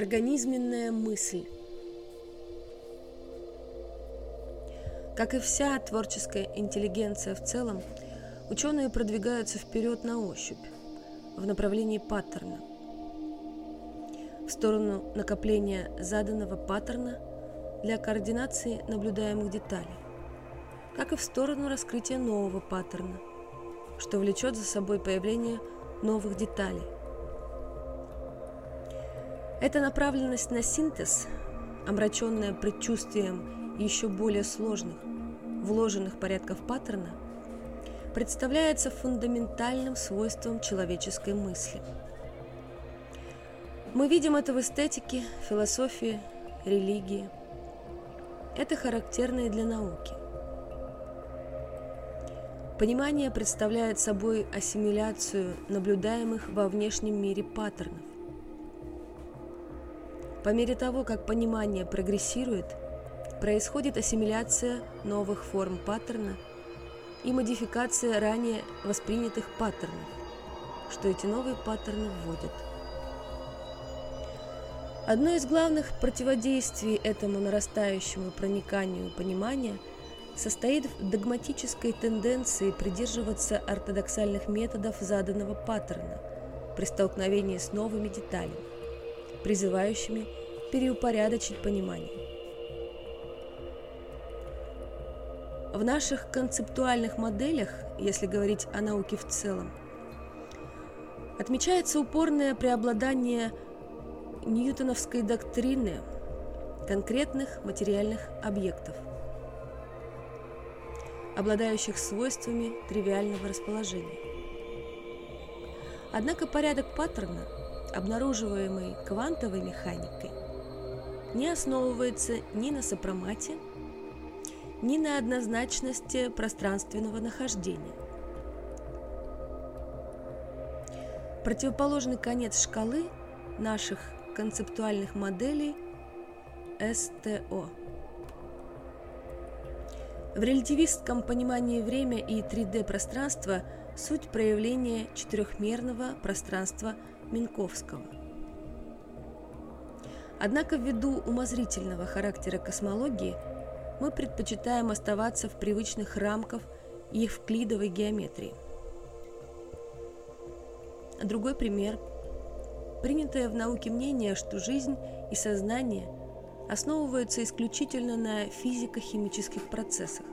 Организменная мысль. Как и вся творческая интеллигенция в целом, ученые продвигаются вперед на ощупь, в направлении паттерна, в сторону накопления заданного паттерна для координации наблюдаемых деталей, как и в сторону раскрытия нового паттерна, что влечет за собой появление новых деталей – эта направленность на синтез, омраченная предчувствием еще более сложных, вложенных порядков паттерна, представляется фундаментальным свойством человеческой мысли. Мы видим это в эстетике, философии, религии. Это характерно и для науки. Понимание представляет собой ассимиляцию наблюдаемых во внешнем мире паттернов по мере того, как понимание прогрессирует, происходит ассимиляция новых форм паттерна и модификация ранее воспринятых паттернов, что эти новые паттерны вводят. Одно из главных противодействий этому нарастающему прониканию понимания состоит в догматической тенденции придерживаться ортодоксальных методов заданного паттерна при столкновении с новыми деталями призывающими переупорядочить понимание. В наших концептуальных моделях, если говорить о науке в целом, отмечается упорное преобладание ньютоновской доктрины конкретных материальных объектов, обладающих свойствами тривиального расположения. Однако порядок паттерна – обнаруживаемый квантовой механикой, не основывается ни на сопромате, ни на однозначности пространственного нахождения. Противоположный конец шкалы наших концептуальных моделей СТО. В релятивистском понимании время и 3D-пространство – суть проявления четырехмерного пространства Минковского. Однако ввиду умозрительного характера космологии мы предпочитаем оставаться в привычных рамках евклидовой геометрии. Другой пример. Принятое в науке мнение, что жизнь и сознание основываются исключительно на физико-химических процессах.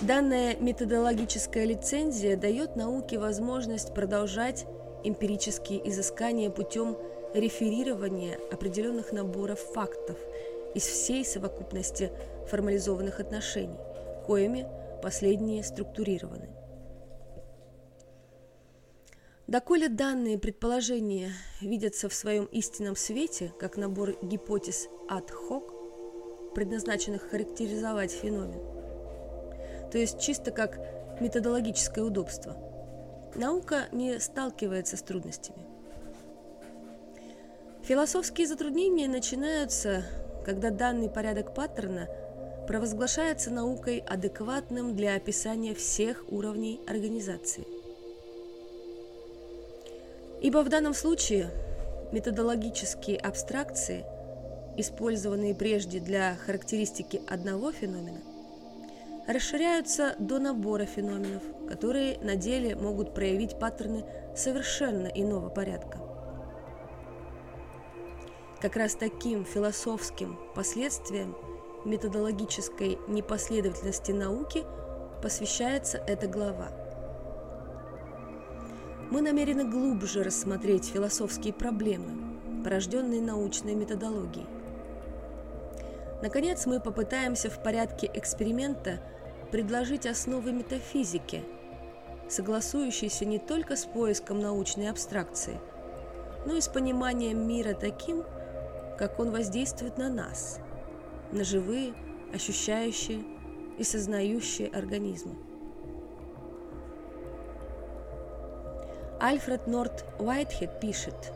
Данная методологическая лицензия дает науке возможность продолжать эмпирические изыскания путем реферирования определенных наборов фактов из всей совокупности формализованных отношений, коими последние структурированы. Доколе данные предположения видятся в своем истинном свете, как набор гипотез ad hoc, предназначенных характеризовать феномен, то есть чисто как методологическое удобство. Наука не сталкивается с трудностями. Философские затруднения начинаются, когда данный порядок паттерна провозглашается наукой адекватным для описания всех уровней организации. Ибо в данном случае методологические абстракции, использованные прежде для характеристики одного феномена, расширяются до набора феноменов, которые на деле могут проявить паттерны совершенно иного порядка. Как раз таким философским последствиям методологической непоследовательности науки посвящается эта глава. Мы намерены глубже рассмотреть философские проблемы, порожденные научной методологией. Наконец, мы попытаемся в порядке эксперимента предложить основы метафизики, согласующиеся не только с поиском научной абстракции, но и с пониманием мира таким, как он воздействует на нас, на живые, ощущающие и сознающие организмы. Альфред Норт Уайтхед пишет,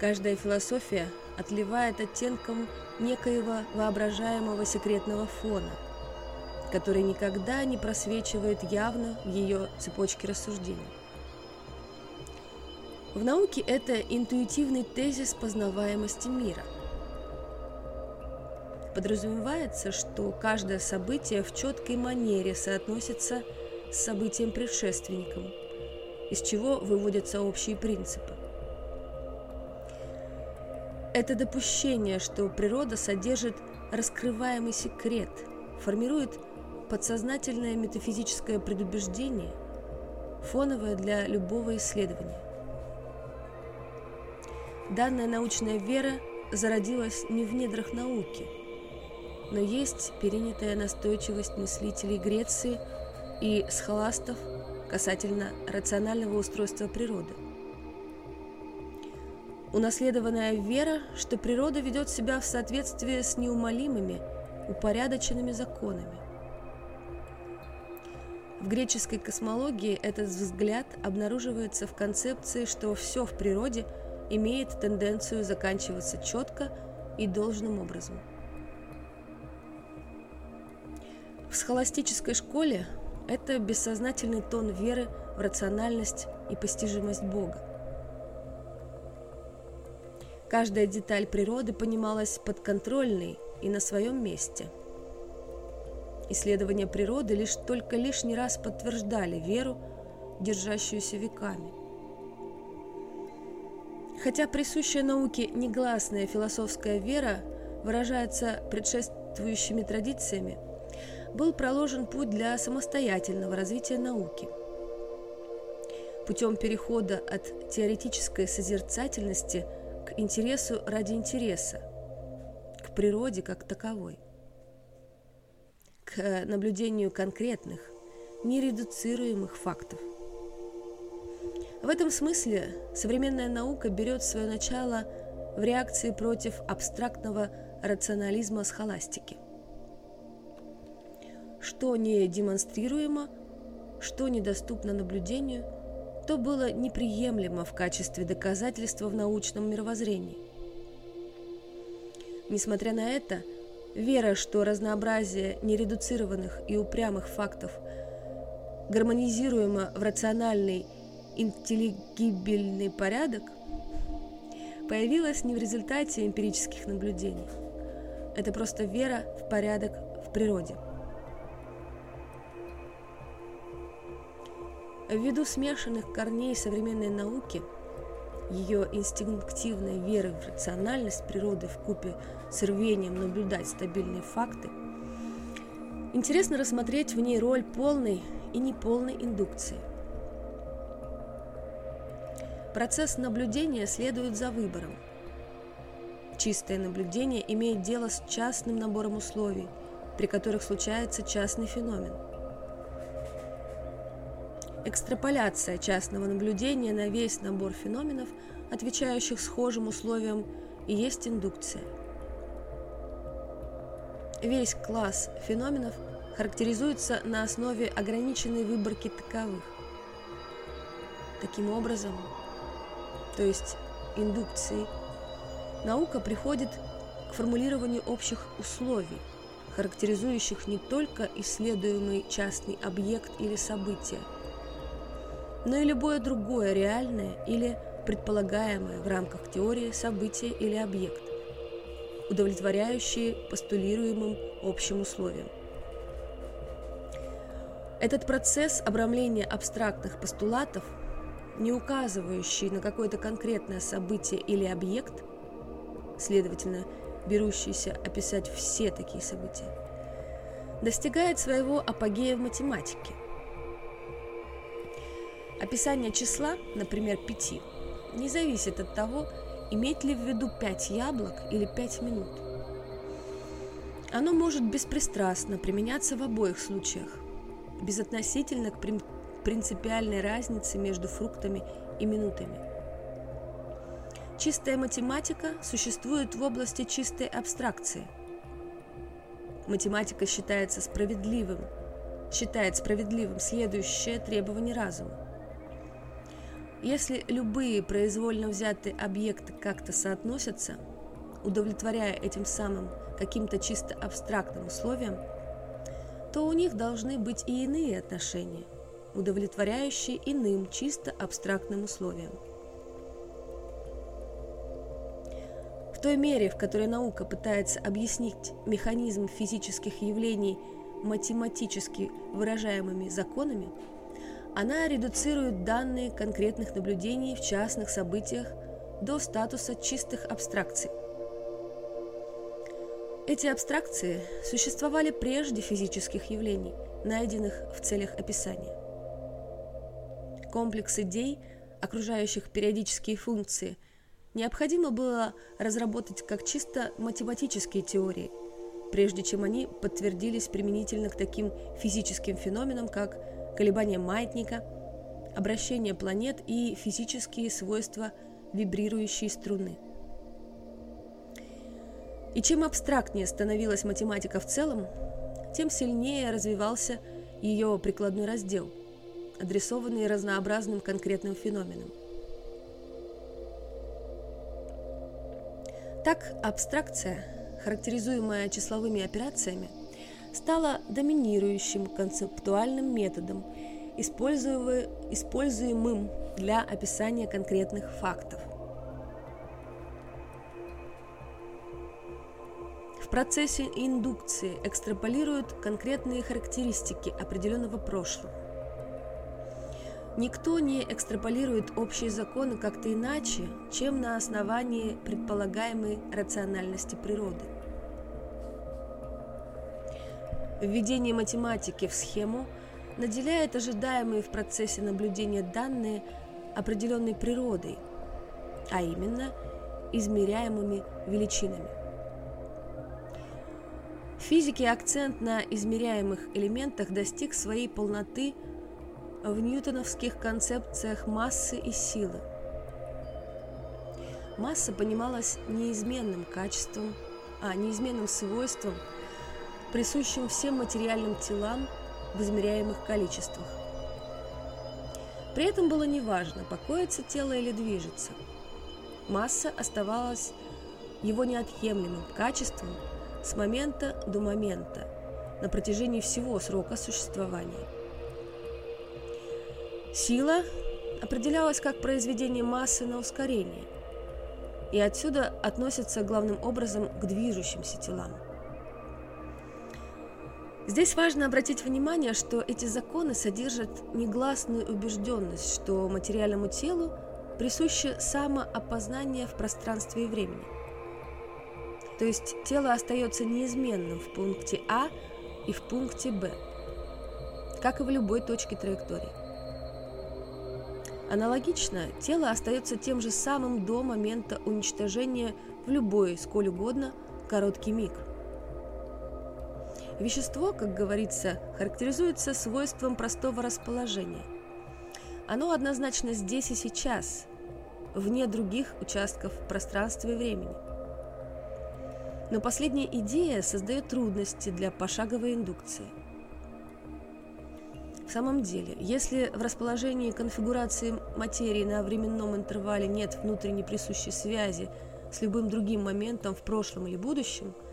«Каждая философия – отливает оттенком некоего воображаемого секретного фона, который никогда не просвечивает явно в ее цепочке рассуждений. В науке это интуитивный тезис познаваемости мира. Подразумевается, что каждое событие в четкой манере соотносится с событием предшественником, из чего выводятся общие принципы. Это допущение, что природа содержит раскрываемый секрет, формирует подсознательное метафизическое предубеждение, фоновое для любого исследования. Данная научная вера зародилась не в недрах науки, но есть перенятая настойчивость мыслителей Греции и схоластов касательно рационального устройства природы. Унаследованная вера, что природа ведет себя в соответствии с неумолимыми, упорядоченными законами. В греческой космологии этот взгляд обнаруживается в концепции, что все в природе – имеет тенденцию заканчиваться четко и должным образом. В схоластической школе это бессознательный тон веры в рациональность и постижимость Бога. Каждая деталь природы понималась подконтрольной и на своем месте. Исследования природы лишь только лишний раз подтверждали веру, держащуюся веками – Хотя присущая науке негласная философская вера выражается предшествующими традициями, был проложен путь для самостоятельного развития науки. Путем перехода от теоретической созерцательности интересу ради интереса, к природе как таковой, к наблюдению конкретных, нередуцируемых фактов. В этом смысле современная наука берет свое начало в реакции против абстрактного рационализма схоластики. Что не демонстрируемо, что недоступно наблюдению, то было неприемлемо в качестве доказательства в научном мировоззрении. Несмотря на это, вера, что разнообразие нередуцированных и упрямых фактов гармонизируемо в рациональный интеллигибельный порядок появилась не в результате эмпирических наблюдений. Это просто вера в порядок в природе. Ввиду смешанных корней современной науки, ее инстинктивной веры в рациональность природы в купе с рвением наблюдать стабильные факты, интересно рассмотреть в ней роль полной и неполной индукции – Процесс наблюдения следует за выбором. Чистое наблюдение имеет дело с частным набором условий, при которых случается частный феномен. Экстраполяция частного наблюдения на весь набор феноменов, отвечающих схожим условиям, и есть индукция. Весь класс феноменов характеризуется на основе ограниченной выборки таковых. Таким образом, то есть индукции, наука приходит к формулированию общих условий, характеризующих не только исследуемый частный объект или событие, но и любое другое реальное или предполагаемое в рамках теории событие или объект, удовлетворяющие постулируемым общим условиям. Этот процесс обрамления абстрактных постулатов – не указывающий на какое-то конкретное событие или объект, следовательно, берущийся описать все такие события, достигает своего апогея в математике. Описание числа, например, пяти, не зависит от того, иметь ли в виду пять яблок или пять минут. Оно может беспристрастно применяться в обоих случаях, безотносительно к принципиальной разницы между фруктами и минутами. Чистая математика существует в области чистой абстракции. Математика считается справедливым, считает справедливым следующее требование разума. Если любые произвольно взятые объекты как-то соотносятся, удовлетворяя этим самым каким-то чисто абстрактным условиям, то у них должны быть и иные отношения, удовлетворяющие иным чисто абстрактным условиям. В той мере, в которой наука пытается объяснить механизм физических явлений математически выражаемыми законами – она редуцирует данные конкретных наблюдений в частных событиях до статуса чистых абстракций. Эти абстракции существовали прежде физических явлений, найденных в целях описания. Комплекс идей, окружающих периодические функции, необходимо было разработать как чисто математические теории, прежде чем они подтвердились применительно к таким физическим феноменам, как колебания маятника, обращение планет и физические свойства вибрирующей струны. И чем абстрактнее становилась математика в целом, тем сильнее развивался ее прикладной раздел, адресованный разнообразным конкретным феноменам. Так, абстракция, характеризуемая числовыми операциями – стала доминирующим концептуальным методом, используемым для описания конкретных фактов. В процессе индукции экстраполируют конкретные характеристики определенного прошлого. Никто не экстраполирует общие законы как-то иначе, чем на основании предполагаемой рациональности природы. Введение математики в схему наделяет ожидаемые в процессе наблюдения данные определенной природой, а именно измеряемыми величинами. В физике акцент на измеряемых элементах достиг своей полноты в ньютоновских концепциях массы и силы. Масса понималась неизменным качеством, а неизменным свойством – присущим всем материальным телам в измеряемых количествах. При этом было неважно, покоится тело или движется. Масса оставалась его неотъемлемым качеством с момента до момента на протяжении всего срока существования. Сила определялась как произведение массы на ускорение, и отсюда относится главным образом к движущимся телам – Здесь важно обратить внимание, что эти законы содержат негласную убежденность, что материальному телу присуще самоопознание в пространстве и времени. То есть тело остается неизменным в пункте А и в пункте Б, как и в любой точке траектории. Аналогично, тело остается тем же самым до момента уничтожения в любой, сколь угодно, короткий миг – Вещество, как говорится, характеризуется свойством простого расположения. Оно однозначно здесь и сейчас, вне других участков пространства и времени. Но последняя идея создает трудности для пошаговой индукции. В самом деле, если в расположении конфигурации материи на временном интервале нет внутренней присущей связи с любым другим моментом в прошлом или будущем –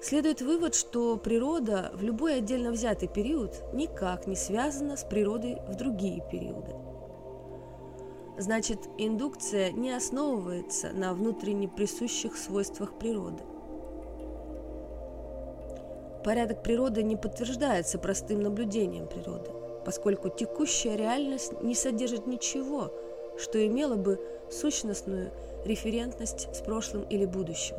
Следует вывод, что природа в любой отдельно взятый период никак не связана с природой в другие периоды. Значит, индукция не основывается на внутренне присущих свойствах природы. Порядок природы не подтверждается простым наблюдением природы, поскольку текущая реальность не содержит ничего, что имело бы сущностную референтность с прошлым или будущим.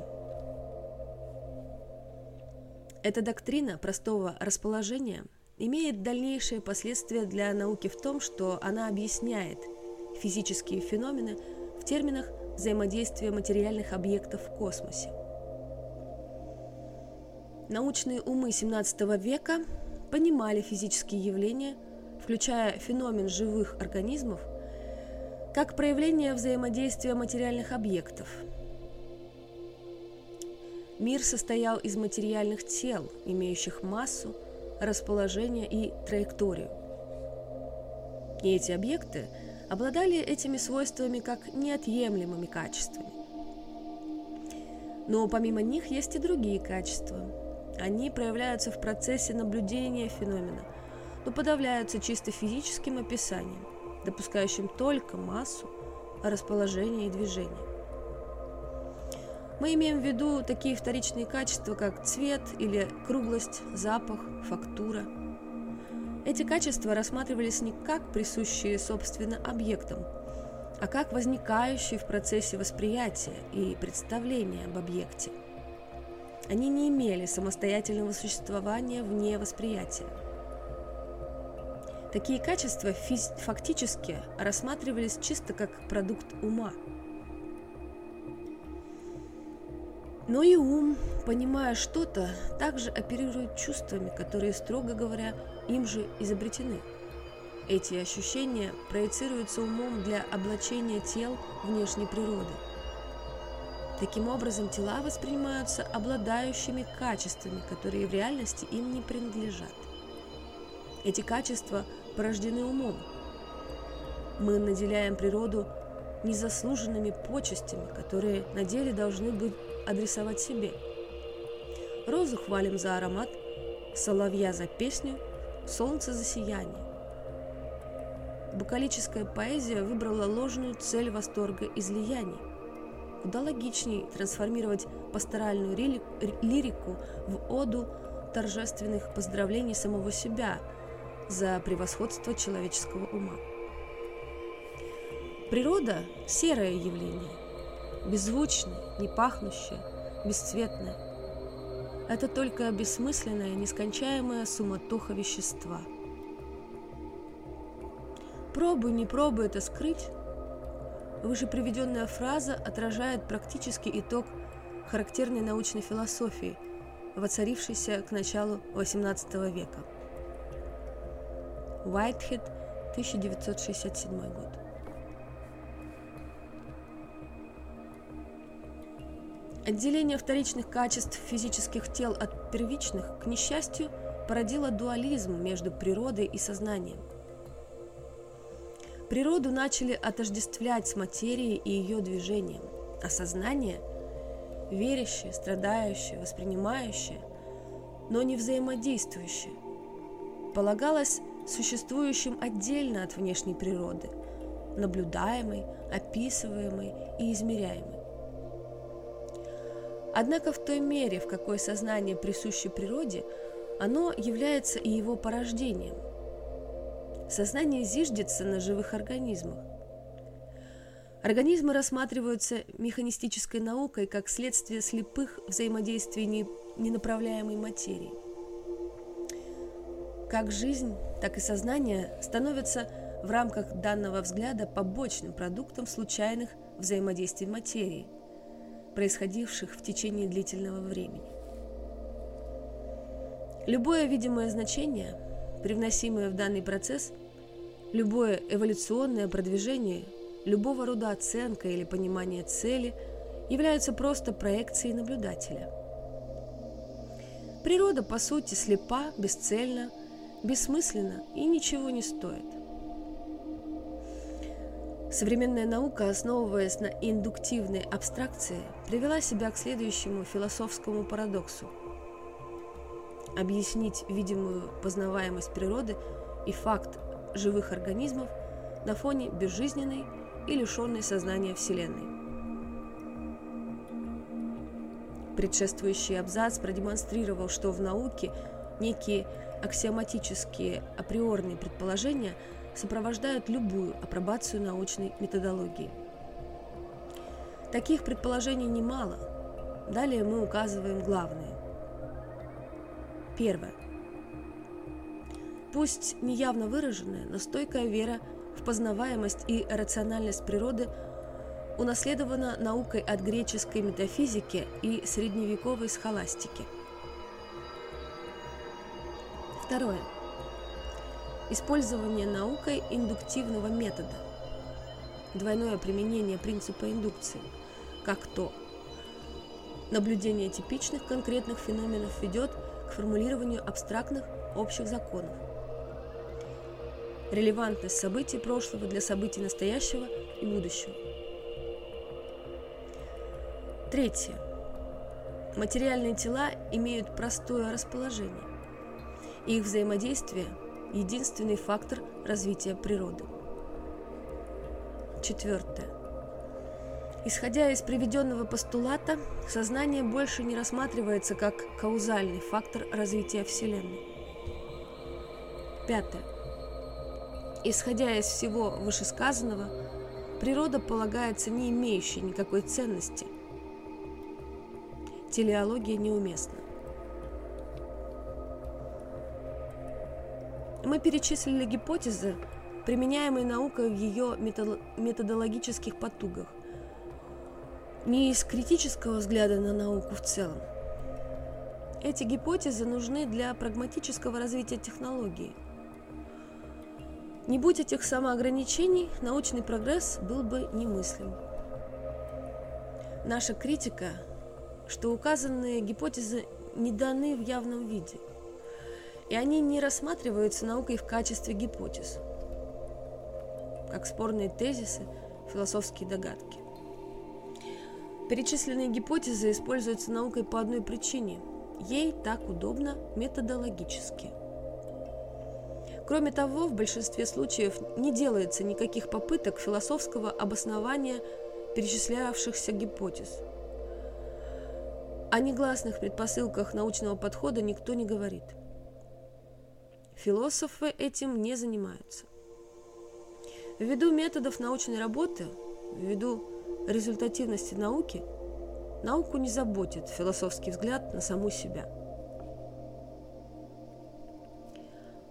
Эта доктрина простого расположения имеет дальнейшие последствия для науки в том, что она объясняет физические феномены в терминах взаимодействия материальных объектов в космосе. Научные умы XVII века понимали физические явления, включая феномен живых организмов, как проявление взаимодействия материальных объектов – Мир состоял из материальных тел, имеющих массу, расположение и траекторию. И эти объекты обладали этими свойствами как неотъемлемыми качествами. Но помимо них есть и другие качества. Они проявляются в процессе наблюдения феномена, но подавляются чисто физическим описанием, допускающим только массу, расположение и движение. Мы имеем в виду такие вторичные качества, как цвет или круглость, запах, фактура. Эти качества рассматривались не как присущие, собственно, объектам, а как возникающие в процессе восприятия и представления об объекте. Они не имели самостоятельного существования вне восприятия. Такие качества фактически рассматривались чисто как продукт ума – Но и ум, понимая что-то, также оперирует чувствами, которые, строго говоря, им же изобретены. Эти ощущения проецируются умом для облачения тел внешней природы. Таким образом, тела воспринимаются обладающими качествами, которые в реальности им не принадлежат. Эти качества порождены умом. Мы наделяем природу незаслуженными почестями, которые на деле должны быть адресовать себе. Розу хвалим за аромат, соловья за песню, солнце за сияние. Букалическая поэзия выбрала ложную цель восторга излияний. Куда логичней трансформировать пасторальную лирику в оду торжественных поздравлений самого себя за превосходство человеческого ума. Природа – серое явление, беззвучное, не пахнущее, бесцветное. Это только бессмысленная, нескончаемая суматоха вещества. Пробуй, не пробуй это скрыть. Выше приведенная фраза отражает практический итог характерной научной философии, воцарившейся к началу XVIII века. Уайтхед, 1967 год. Отделение вторичных качеств физических тел от первичных, к несчастью, породило дуализм между природой и сознанием. Природу начали отождествлять с материей и ее движением, а сознание – верящее, страдающее, воспринимающее, но не взаимодействующее – полагалось существующим отдельно от внешней природы, наблюдаемой, описываемой и измеряемой. Однако в той мере, в какой сознание присуще природе, оно является и его порождением. Сознание зиждется на живых организмах. Организмы рассматриваются механистической наукой как следствие слепых взаимодействий ненаправляемой материи. Как жизнь, так и сознание становятся в рамках данного взгляда побочным продуктом случайных взаимодействий материи – происходивших в течение длительного времени. Любое видимое значение, привносимое в данный процесс, любое эволюционное продвижение, любого рода оценка или понимание цели являются просто проекцией наблюдателя. Природа, по сути, слепа, бесцельна, бессмысленна и ничего не стоит. Современная наука, основываясь на индуктивной абстракции, привела себя к следующему философскому парадоксу. Объяснить видимую познаваемость природы и факт живых организмов на фоне безжизненной и лишенной сознания Вселенной. Предшествующий абзац продемонстрировал, что в науке некие аксиоматические априорные предположения – сопровождают любую апробацию научной методологии. Таких предположений немало. Далее мы указываем главные. Первое. Пусть неявно выраженная, но стойкая вера в познаваемость и рациональность природы унаследована наукой от греческой метафизики и средневековой схоластики. Второе Использование наукой индуктивного метода. Двойное применение принципа индукции, как то наблюдение типичных конкретных феноменов ведет к формулированию абстрактных общих законов. Релевантность событий прошлого для событий настоящего и будущего. Третье. Материальные тела имеют простое расположение. Их взаимодействие – единственный фактор развития природы. Четвертое. Исходя из приведенного постулата, сознание больше не рассматривается как каузальный фактор развития Вселенной. Пятое. Исходя из всего вышесказанного, природа полагается не имеющей никакой ценности. Телеология неуместна. Мы перечислили гипотезы, применяемые наукой в ее методологических потугах, не из критического взгляда на науку в целом. Эти гипотезы нужны для прагматического развития технологии. Не будь этих самоограничений, научный прогресс был бы немыслим. Наша критика, что указанные гипотезы не даны в явном виде, и они не рассматриваются наукой в качестве гипотез, как спорные тезисы, философские догадки. Перечисленные гипотезы используются наукой по одной причине – ей так удобно методологически. Кроме того, в большинстве случаев не делается никаких попыток философского обоснования перечислявшихся гипотез. О негласных предпосылках научного подхода никто не говорит. Философы этим не занимаются. Ввиду методов научной работы, ввиду результативности науки, науку не заботит философский взгляд на саму себя.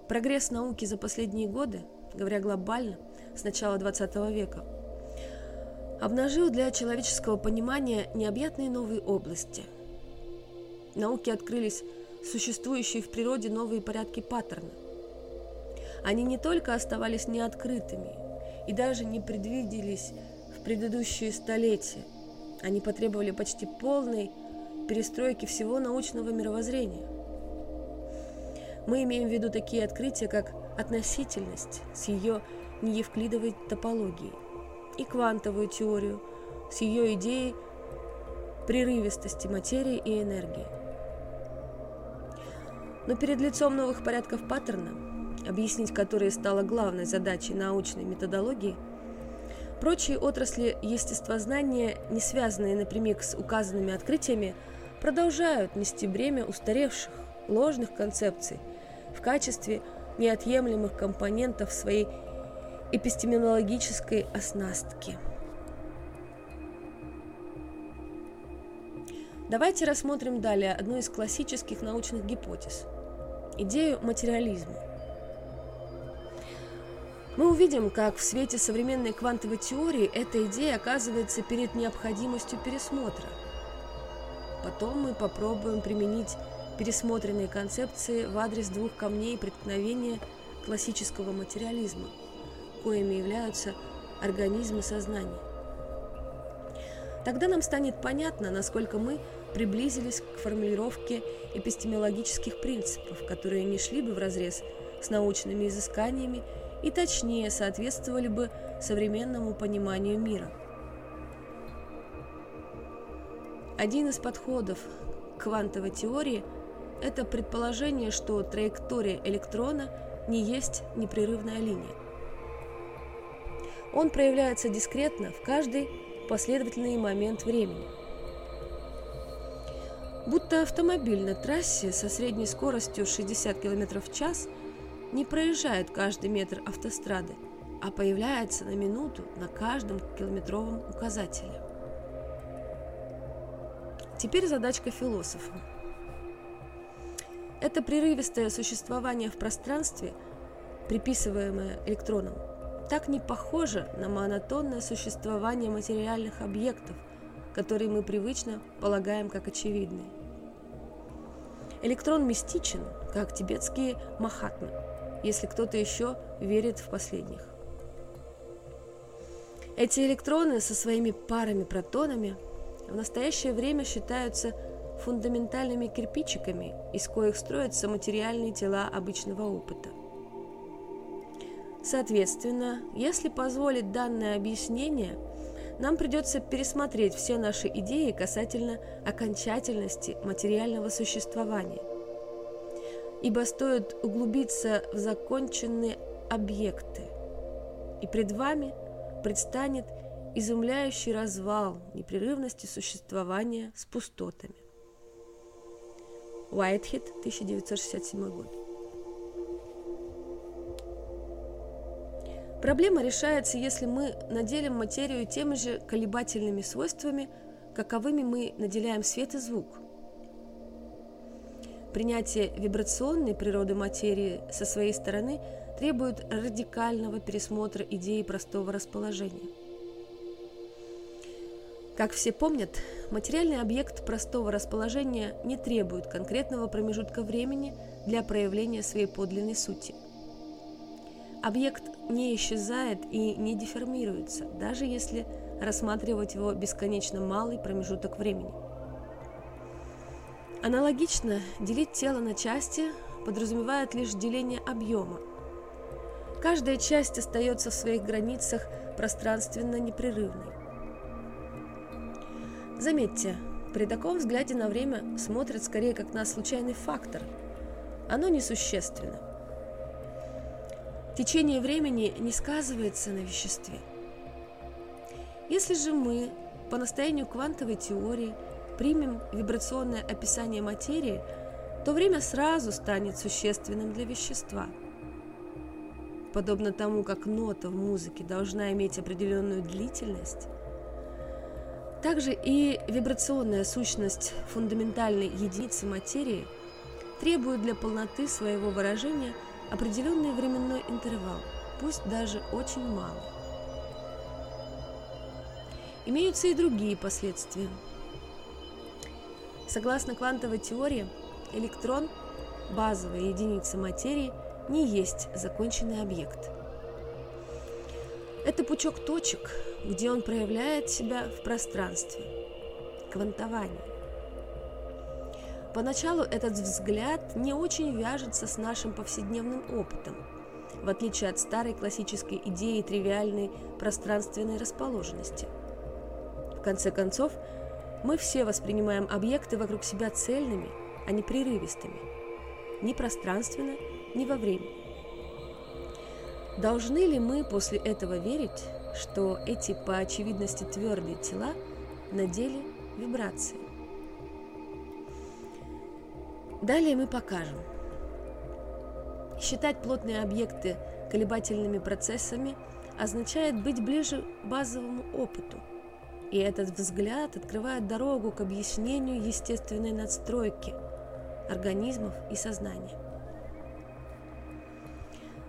Прогресс науки за последние годы, говоря глобально, с начала XX века, обнажил для человеческого понимания необъятные новые области. Науке открылись существующие в природе новые порядки паттерна. Они не только оставались неоткрытыми и даже не предвиделись в предыдущие столетия. Они потребовали почти полной перестройки всего научного мировоззрения. Мы имеем в виду такие открытия, как относительность с ее неевклидовой топологией и квантовую теорию с ее идеей прерывистости материи и энергии. Но перед лицом новых порядков паттерна, объяснить которые стало главной задачей научной методологии, прочие отрасли естествознания, не связанные напрямик с указанными открытиями, продолжают нести бремя устаревших, ложных концепций в качестве неотъемлемых компонентов своей эпистемологической оснастки. Давайте рассмотрим далее одну из классических научных гипотез – идею материализма. Мы увидим, как в свете современной квантовой теории эта идея оказывается перед необходимостью пересмотра. Потом мы попробуем применить пересмотренные концепции в адрес двух камней преткновения классического материализма, коими являются организмы сознания. Тогда нам станет понятно, насколько мы приблизились к формулировке эпистемологических принципов, которые не шли бы вразрез с научными изысканиями и точнее соответствовали бы современному пониманию мира. Один из подходов к квантовой теории – это предположение, что траектория электрона не есть непрерывная линия. Он проявляется дискретно в каждый последовательный момент времени – Будто автомобиль на трассе со средней скоростью 60 км в час не проезжает каждый метр автострады, а появляется на минуту на каждом километровом указателе. Теперь задачка философа. Это прерывистое существование в пространстве, приписываемое электроном, так не похоже на монотонное существование материальных объектов, которые мы привычно полагаем как очевидные. Электрон мистичен, как тибетские махатмы, если кто-то еще верит в последних. Эти электроны со своими парами-протонами в настоящее время считаются фундаментальными кирпичиками, из коих строятся материальные тела обычного опыта. Соответственно, если позволить данное объяснение – нам придется пересмотреть все наши идеи касательно окончательности материального существования. Ибо стоит углубиться в законченные объекты, и пред вами предстанет изумляющий развал непрерывности существования с пустотами. Уайтхед, 1967 год. Проблема решается, если мы наделим материю теми же колебательными свойствами, каковыми мы наделяем свет и звук. Принятие вибрационной природы материи со своей стороны требует радикального пересмотра идеи простого расположения. Как все помнят, материальный объект простого расположения не требует конкретного промежутка времени для проявления своей подлинной сути. Объект не исчезает и не деформируется, даже если рассматривать его бесконечно малый промежуток времени. Аналогично, делить тело на части подразумевает лишь деление объема. Каждая часть остается в своих границах пространственно непрерывной. Заметьте, при таком взгляде на время смотрят скорее как на случайный фактор. Оно несущественно. Течение времени не сказывается на веществе. Если же мы по настоянию квантовой теории примем вибрационное описание материи, то время сразу станет существенным для вещества. Подобно тому, как нота в музыке должна иметь определенную длительность, также и вибрационная сущность фундаментальной единицы материи требует для полноты своего выражения определенный временной интервал, пусть даже очень малый. Имеются и другие последствия. Согласно квантовой теории, электрон, базовая единица материи, не есть законченный объект. Это пучок точек, где он проявляет себя в пространстве. Квантование. Поначалу этот взгляд не очень вяжется с нашим повседневным опытом, в отличие от старой классической идеи тривиальной пространственной расположенности. В конце концов, мы все воспринимаем объекты вокруг себя цельными, а не прерывистыми, ни пространственно, ни во времени. Должны ли мы после этого верить, что эти по очевидности твердые тела на деле вибрации. Далее мы покажем. Считать плотные объекты колебательными процессами означает быть ближе к базовому опыту. И этот взгляд открывает дорогу к объяснению естественной надстройки организмов и сознания.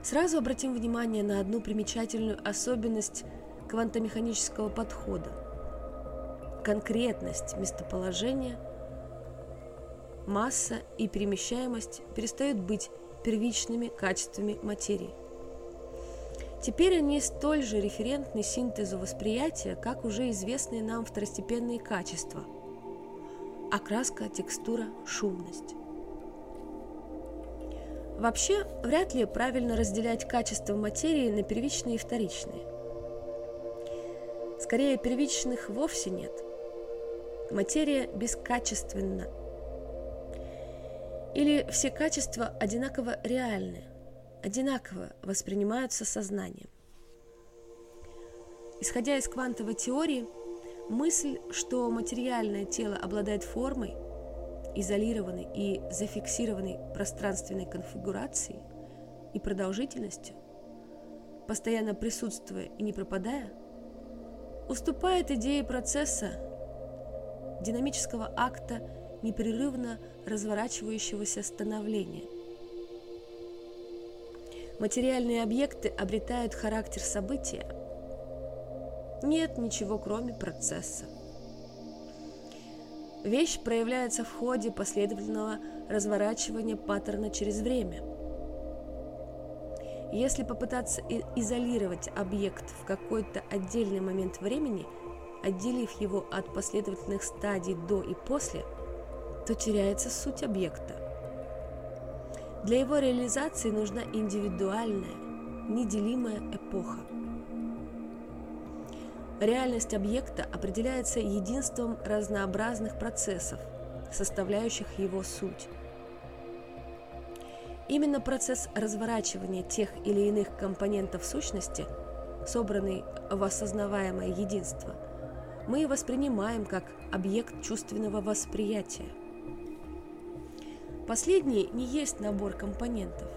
Сразу обратим внимание на одну примечательную особенность квантомеханического подхода. Конкретность местоположения, масса и перемещаемость перестают быть первичными качествами материи. Теперь они столь же референтны синтезу восприятия, как уже известные нам второстепенные качества – окраска, текстура, шумность. Вообще, вряд ли правильно разделять качества материи на первичные и вторичные. Скорее, первичных вовсе нет. Материя бескачественна. Или все качества одинаково реальны, одинаково воспринимаются сознанием. Исходя из квантовой теории, мысль, что материальное тело обладает формой – изолированной и зафиксированной пространственной конфигурацией и продолжительностью, постоянно присутствуя и не пропадая, уступает идее процесса, динамического акта непрерывно разворачивающегося становления. Материальные объекты обретают характер события. Нет ничего, кроме процесса. Вещь проявляется в ходе последовательного разворачивания паттерна через время. Если попытаться изолировать объект в какой-то отдельный момент времени, отделив его от последовательных стадий до и после, то теряется суть объекта. Для его реализации нужна индивидуальная, неделимая эпоха. Реальность объекта определяется единством разнообразных процессов, составляющих его суть. Именно процесс разворачивания тех или иных компонентов сущности собранный в осознаваемое единство, мы воспринимаем как объект чувственного восприятия. Последний не есть набор компонентов.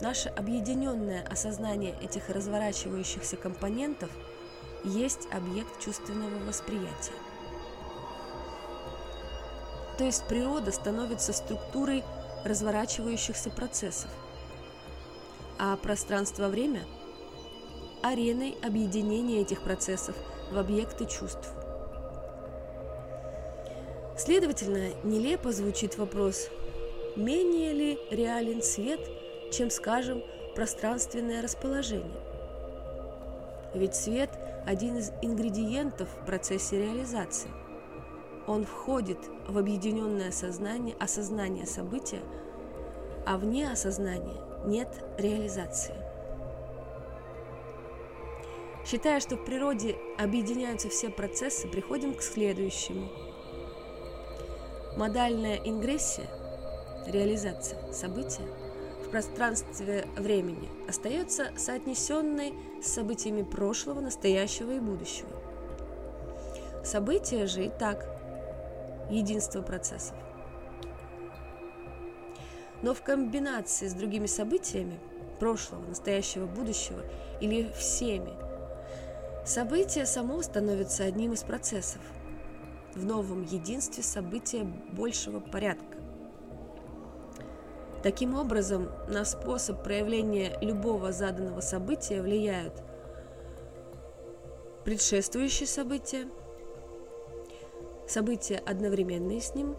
Наше объединенное осознание этих разворачивающихся компонентов есть объект чувственного восприятия. То есть природа становится структурой разворачивающихся процессов, а пространство-время – ареной объединения этих процессов в объекты чувств. Следовательно, нелепо звучит вопрос, менее ли реален свет, чем, скажем, пространственное расположение. Ведь свет – один из ингредиентов в процессе реализации – он входит в объединенное сознание, осознание события, а вне осознания нет реализации. Считая, что в природе объединяются все процессы, приходим к следующему. Модальная ингрессия, реализация события в пространстве времени остается соотнесенной с событиями прошлого, настоящего и будущего. События же и так единство процессов. Но в комбинации с другими событиями прошлого, настоящего, будущего или всеми, событие само становится одним из процессов в новом единстве события большего порядка. Таким образом, на способ проявления любого заданного события влияют предшествующие события – события, одновременные с ним,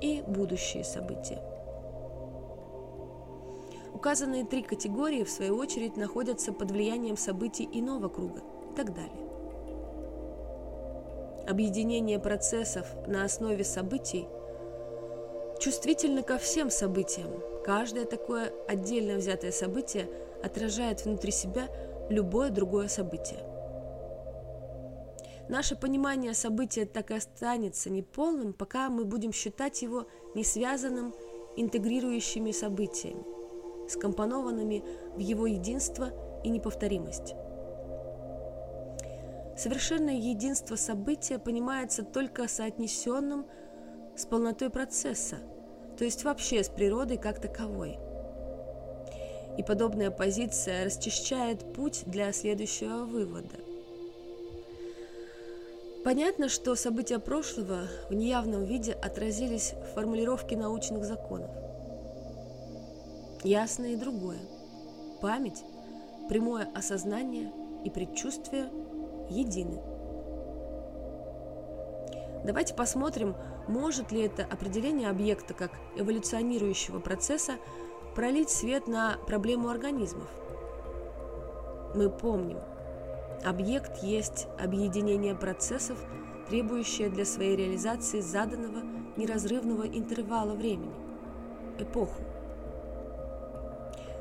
и будущие события. Указанные три категории, в свою очередь, находятся под влиянием событий иного круга и так далее. Объединение процессов на основе событий чувствительно ко всем событиям. Каждое такое отдельно взятое событие отражает внутри себя любое другое событие – Наше понимание события так и останется неполным, пока мы будем считать его не связанным интегрирующими событиями, скомпонованными в его единство и неповторимость. Совершенное единство события понимается только соотнесенным с полнотой процесса, то есть вообще с природой как таковой. И подобная позиция расчищает путь для следующего вывода – Понятно, что события прошлого в неявном виде отразились в формулировке научных законов. Ясно и другое. Память, прямое осознание и предчувствие едины. Давайте посмотрим, может ли это определение объекта как эволюционирующего процесса пролить свет на проблему организмов. Мы помним – Объект есть объединение процессов, требующее для своей реализации заданного неразрывного интервала времени – эпоху.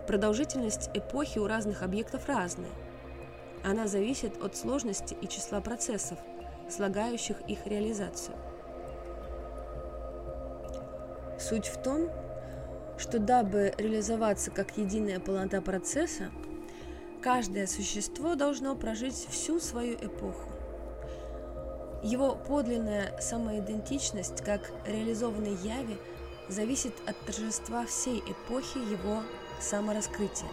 Продолжительность эпохи у разных объектов разная. Она зависит от сложности и числа процессов, слагающих их реализацию. Суть в том, что дабы реализоваться как единая полнота процесса – Каждое существо должно прожить всю свою эпоху. Его подлинная самоидентичность, как реализованной яви, зависит от торжества всей эпохи его самораскрытия.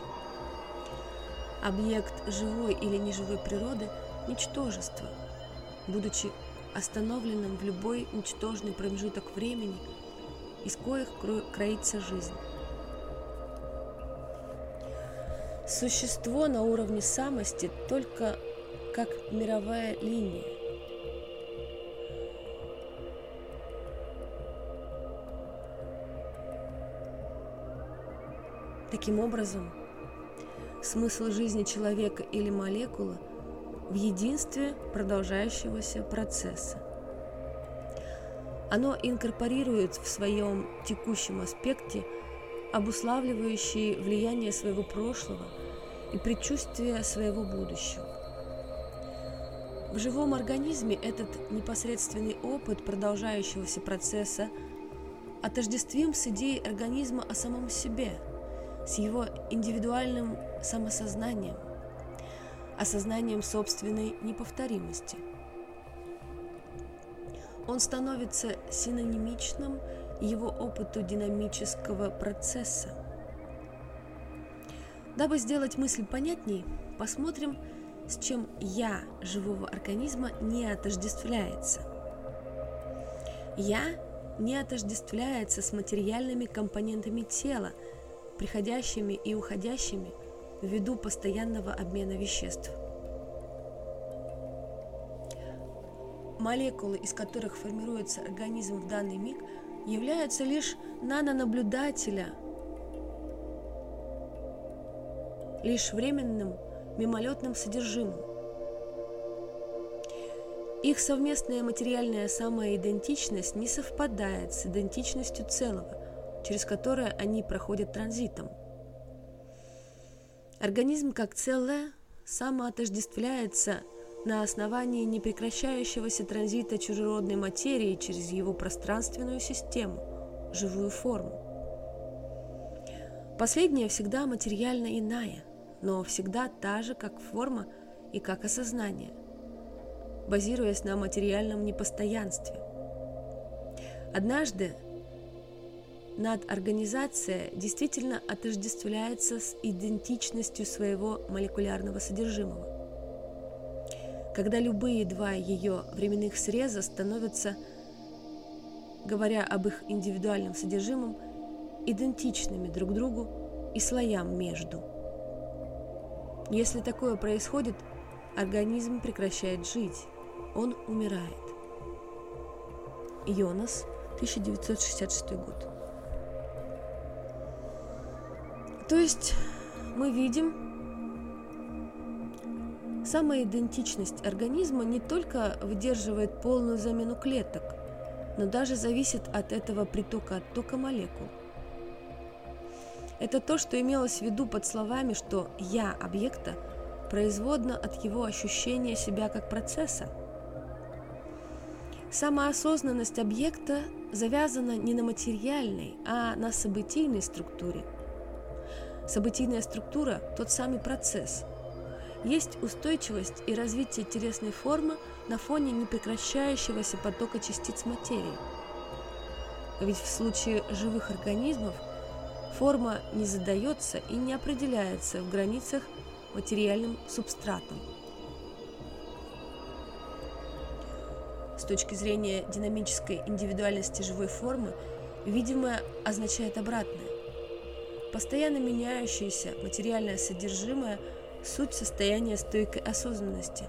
Объект живой или неживой природы – ничтожество, будучи остановленным в любой ничтожный промежуток времени, из коих кроится жизнь. Существо на уровне самости только как мировая линия. Таким образом, смысл жизни человека или молекулы в единстве продолжающегося процесса. Оно инкорпорирует в своем текущем аспекте обуславливающие влияние своего прошлого – и предчувствие своего будущего. В живом организме этот непосредственный опыт продолжающегося процесса отождествим с идеей организма о самом себе, с его индивидуальным самосознанием – осознанием собственной неповторимости. Он становится синонимичным его опыту динамического процесса. Дабы сделать мысль понятней, посмотрим, с чем «я» живого организма не отождествляется. «Я» не отождествляется с материальными компонентами тела, приходящими и уходящими ввиду постоянного обмена веществ. Молекулы, из которых формируется организм в данный миг, являются лишь нанонаблюдателя, лишь временным мимолетным содержимым. Их совместная материальная самоидентичность не совпадает с идентичностью целого, через которое они проходят транзитом. Организм как целое самоотождествляется на основании непрекращающегося транзита чужеродной материи через его пространственную систему, живую форму. Последняя всегда материально иная, но всегда та же, как форма и как осознание, базируясь на материальном непостоянстве. Однажды надорганизация действительно отождествляется с идентичностью своего молекулярного содержимого. Когда любые два ее временных среза становятся, говоря об их индивидуальном содержимом, идентичными друг другу и слоям между. Если такое происходит, организм прекращает жить, он умирает. Йонас, 1966 год. То есть мы видим, самоидентичность организма не только выдерживает полную замену клеток, но даже зависит от этого притока-оттока молекул. Это то, что имелось в виду под словами, что «я» объекта производно от его ощущения себя как процесса. Самоосознанность объекта завязана не на материальной, а на событийной структуре – Событийная структура – тот самый процесс. Есть устойчивость и развитие телесной формы на фоне непрекращающегося потока частиц материи. Ведь в случае живых организмов форма не задается и не определяется в границах материальным субстратом. С точки зрения динамической индивидуальности живой формы, видимое означает обратное. Постоянно меняющееся материальное содержимое – суть состояния стойкой осознанности.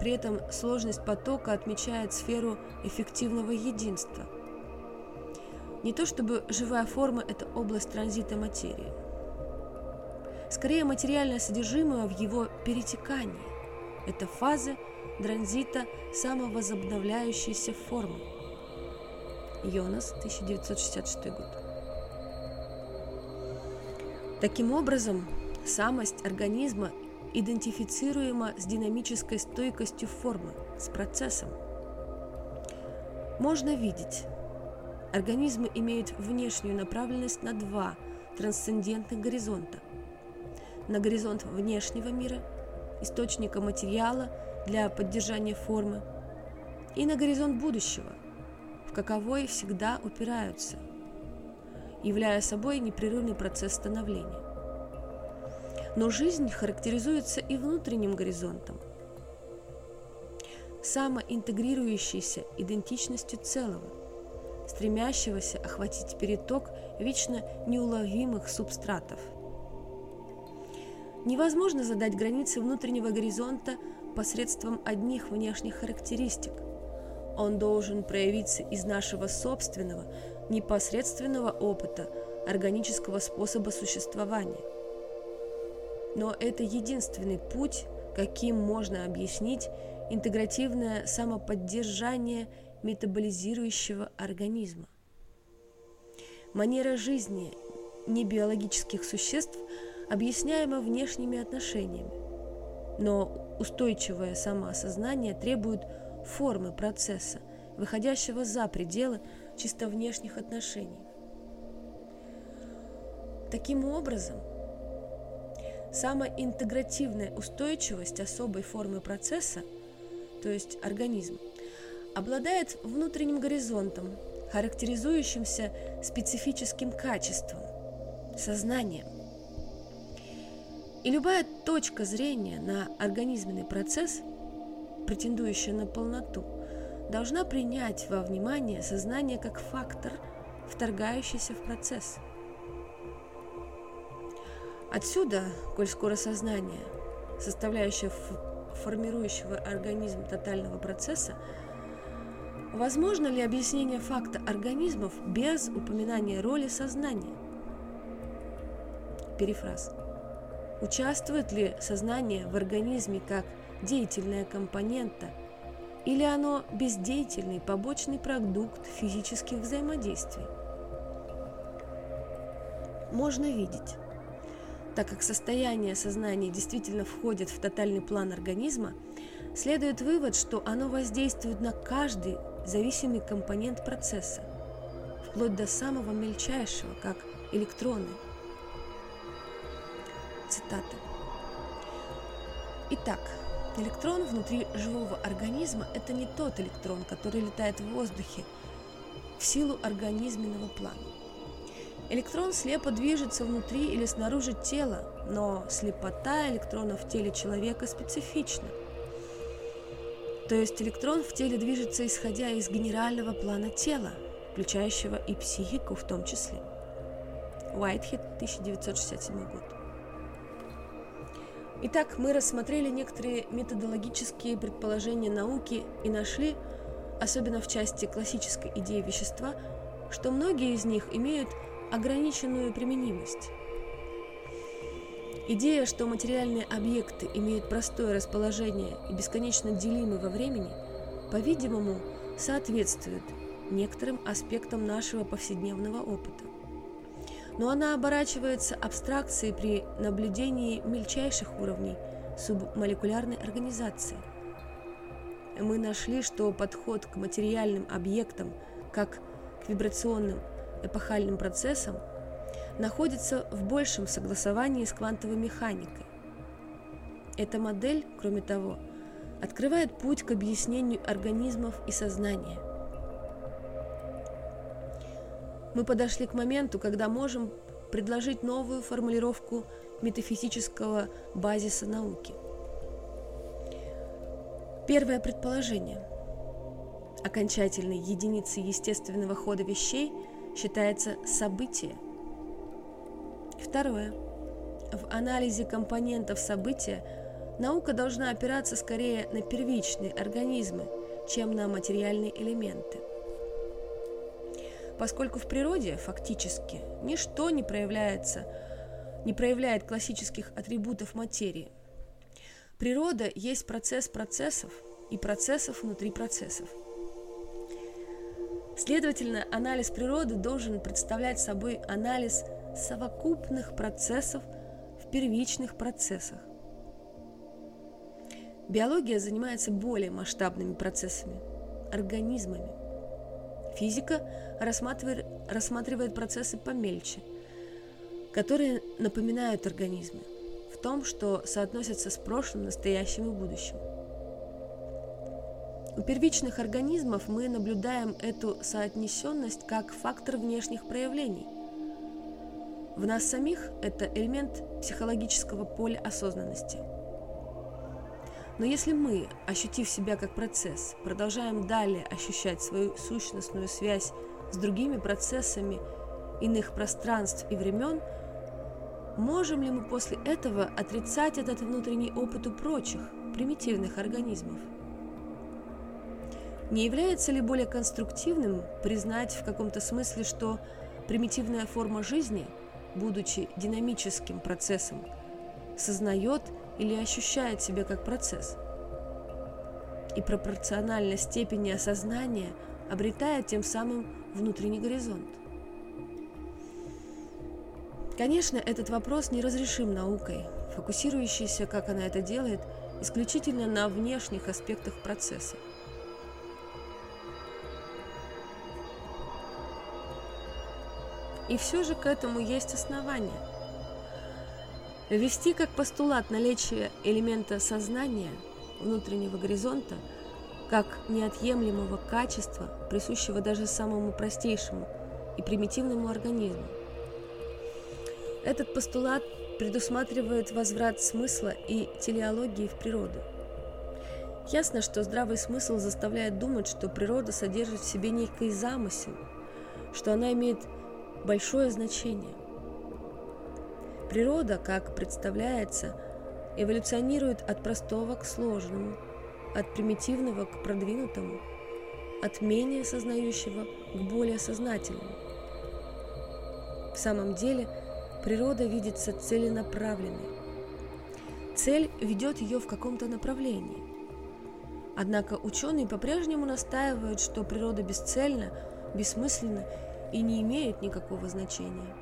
При этом сложность потока отмечает сферу эффективного единства. Не то чтобы живая форма – это область транзита материи. Скорее, материальное содержимое в его перетекании – это фазы транзита самовозобновляющейся формы. Йонас, 1966 год. Таким образом, самость организма идентифицируема с динамической стойкостью формы, с процессом. Можно видеть, организмы имеют внешнюю направленность на два трансцендентных горизонта. На горизонт внешнего мира, источника материала для поддержания формы, и на горизонт будущего, в каковой всегда упираются – являя собой непрерывный процесс становления. Но жизнь характеризуется и внутренним горизонтом, самоинтегрирующейся идентичностью целого, стремящегося охватить переток вечно неуловимых субстратов. Невозможно задать границы внутреннего горизонта посредством одних внешних характеристик. Он должен проявиться из нашего собственного, непосредственного опыта органического способа существования. Но это единственный путь, каким можно объяснить интегративное самоподдержание метаболизирующего организма. Манера жизни небиологических существ объясняема внешними отношениями, но устойчивое самоосознание требует формы процесса, выходящего за пределы чисто внешних отношений. Таким образом, самоинтегративная устойчивость особой формы процесса, то есть организм, обладает внутренним горизонтом, характеризующимся специфическим качеством – сознанием. И любая точка зрения на организменный процесс, претендующая на полноту, должна принять во внимание сознание как фактор, вторгающийся в процесс. Отсюда, коль скоро сознание, составляющее формирующего организм тотального процесса, возможно ли объяснение факта организмов без упоминания роли сознания? Перефраз. Участвует ли сознание в организме как деятельная компонента или оно бездеятельный побочный продукт физических взаимодействий? Можно видеть, так как состояние сознания действительно входит в тотальный план организма, следует вывод, что оно воздействует на каждый зависимый компонент процесса, вплоть до самого мельчайшего, как электроны. Цитата. Итак, электрон внутри живого организма – это не тот электрон, который летает в воздухе в силу организменного плана. Электрон слепо движется внутри или снаружи тела, но слепота электрона в теле человека специфична. То есть электрон в теле движется исходя из генерального плана тела, включающего и психику в том числе. Уайтхед, 1967 год. Итак, мы рассмотрели некоторые методологические предположения науки и нашли, особенно в части классической идеи вещества, что многие из них имеют ограниченную применимость. Идея, что материальные объекты имеют простое расположение и бесконечно делимы во времени, по-видимому, соответствует некоторым аспектам нашего повседневного опыта. Но она оборачивается абстракцией при наблюдении мельчайших уровней субмолекулярной организации. Мы нашли, что подход к материальным объектам, как к вибрационным эпохальным процессом, находится в большем согласовании с квантовой механикой. Эта модель, кроме того, открывает путь к объяснению организмов и сознания. Мы подошли к моменту, когда можем предложить новую формулировку метафизического базиса науки. Первое предположение. Окончательной единицей естественного хода вещей – считается событие. Второе. В анализе компонентов события наука должна опираться скорее на первичные организмы, чем на материальные элементы. Поскольку в природе фактически ничто не проявляется, не проявляет классических атрибутов материи. Природа есть процесс процессов и процессов внутри процессов – Следовательно, анализ природы должен представлять собой анализ совокупных процессов в первичных процессах. Биология занимается более масштабными процессами, организмами. Физика рассматривает, рассматривает процессы помельче, которые напоминают организмы в том, что соотносятся с прошлым, настоящим и будущим. У первичных организмов мы наблюдаем эту соотнесенность как фактор внешних проявлений. В нас самих это элемент психологического поля осознанности. Но если мы, ощутив себя как процесс, продолжаем далее ощущать свою сущностную связь с другими процессами иных пространств и времен, можем ли мы после этого отрицать этот внутренний опыт у прочих, примитивных организмов? Не является ли более конструктивным признать в каком-то смысле, что примитивная форма жизни, будучи динамическим процессом, сознает или ощущает себя как процесс? И пропорционально степени осознания обретает тем самым внутренний горизонт. Конечно, этот вопрос неразрешим наукой, фокусирующейся, как она это делает, исключительно на внешних аспектах процесса. И все же к этому есть основания. Ввести как постулат наличие элемента сознания, внутреннего горизонта, как неотъемлемого качества, присущего даже самому простейшему и примитивному организму. Этот постулат предусматривает возврат смысла и телеологии в природу. Ясно, что здравый смысл заставляет думать, что природа содержит в себе некий замысел, что она имеет большое значение – Природа, как представляется, эволюционирует от простого к сложному, от примитивного к продвинутому, от менее сознающего к более сознательному. В самом деле, природа видится целенаправленной. Цель ведет ее в каком-то направлении. Однако ученые по-прежнему настаивают, что природа бесцельна, бессмысленна и не имеет никакого значения.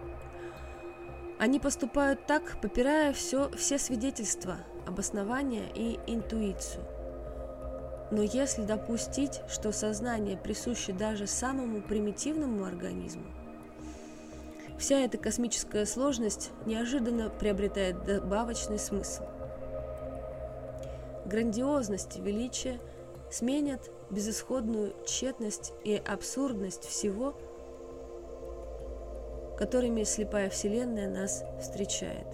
Они поступают так, попирая все, все свидетельства, обоснования и интуицию. Но если допустить, что сознание присуще даже самому примитивному организму, вся эта космическая сложность неожиданно приобретает добавочный смысл. Грандиозность и величие сменят безысходную тщетность и абсурдность всего – которыми слепая Вселенная нас встречает.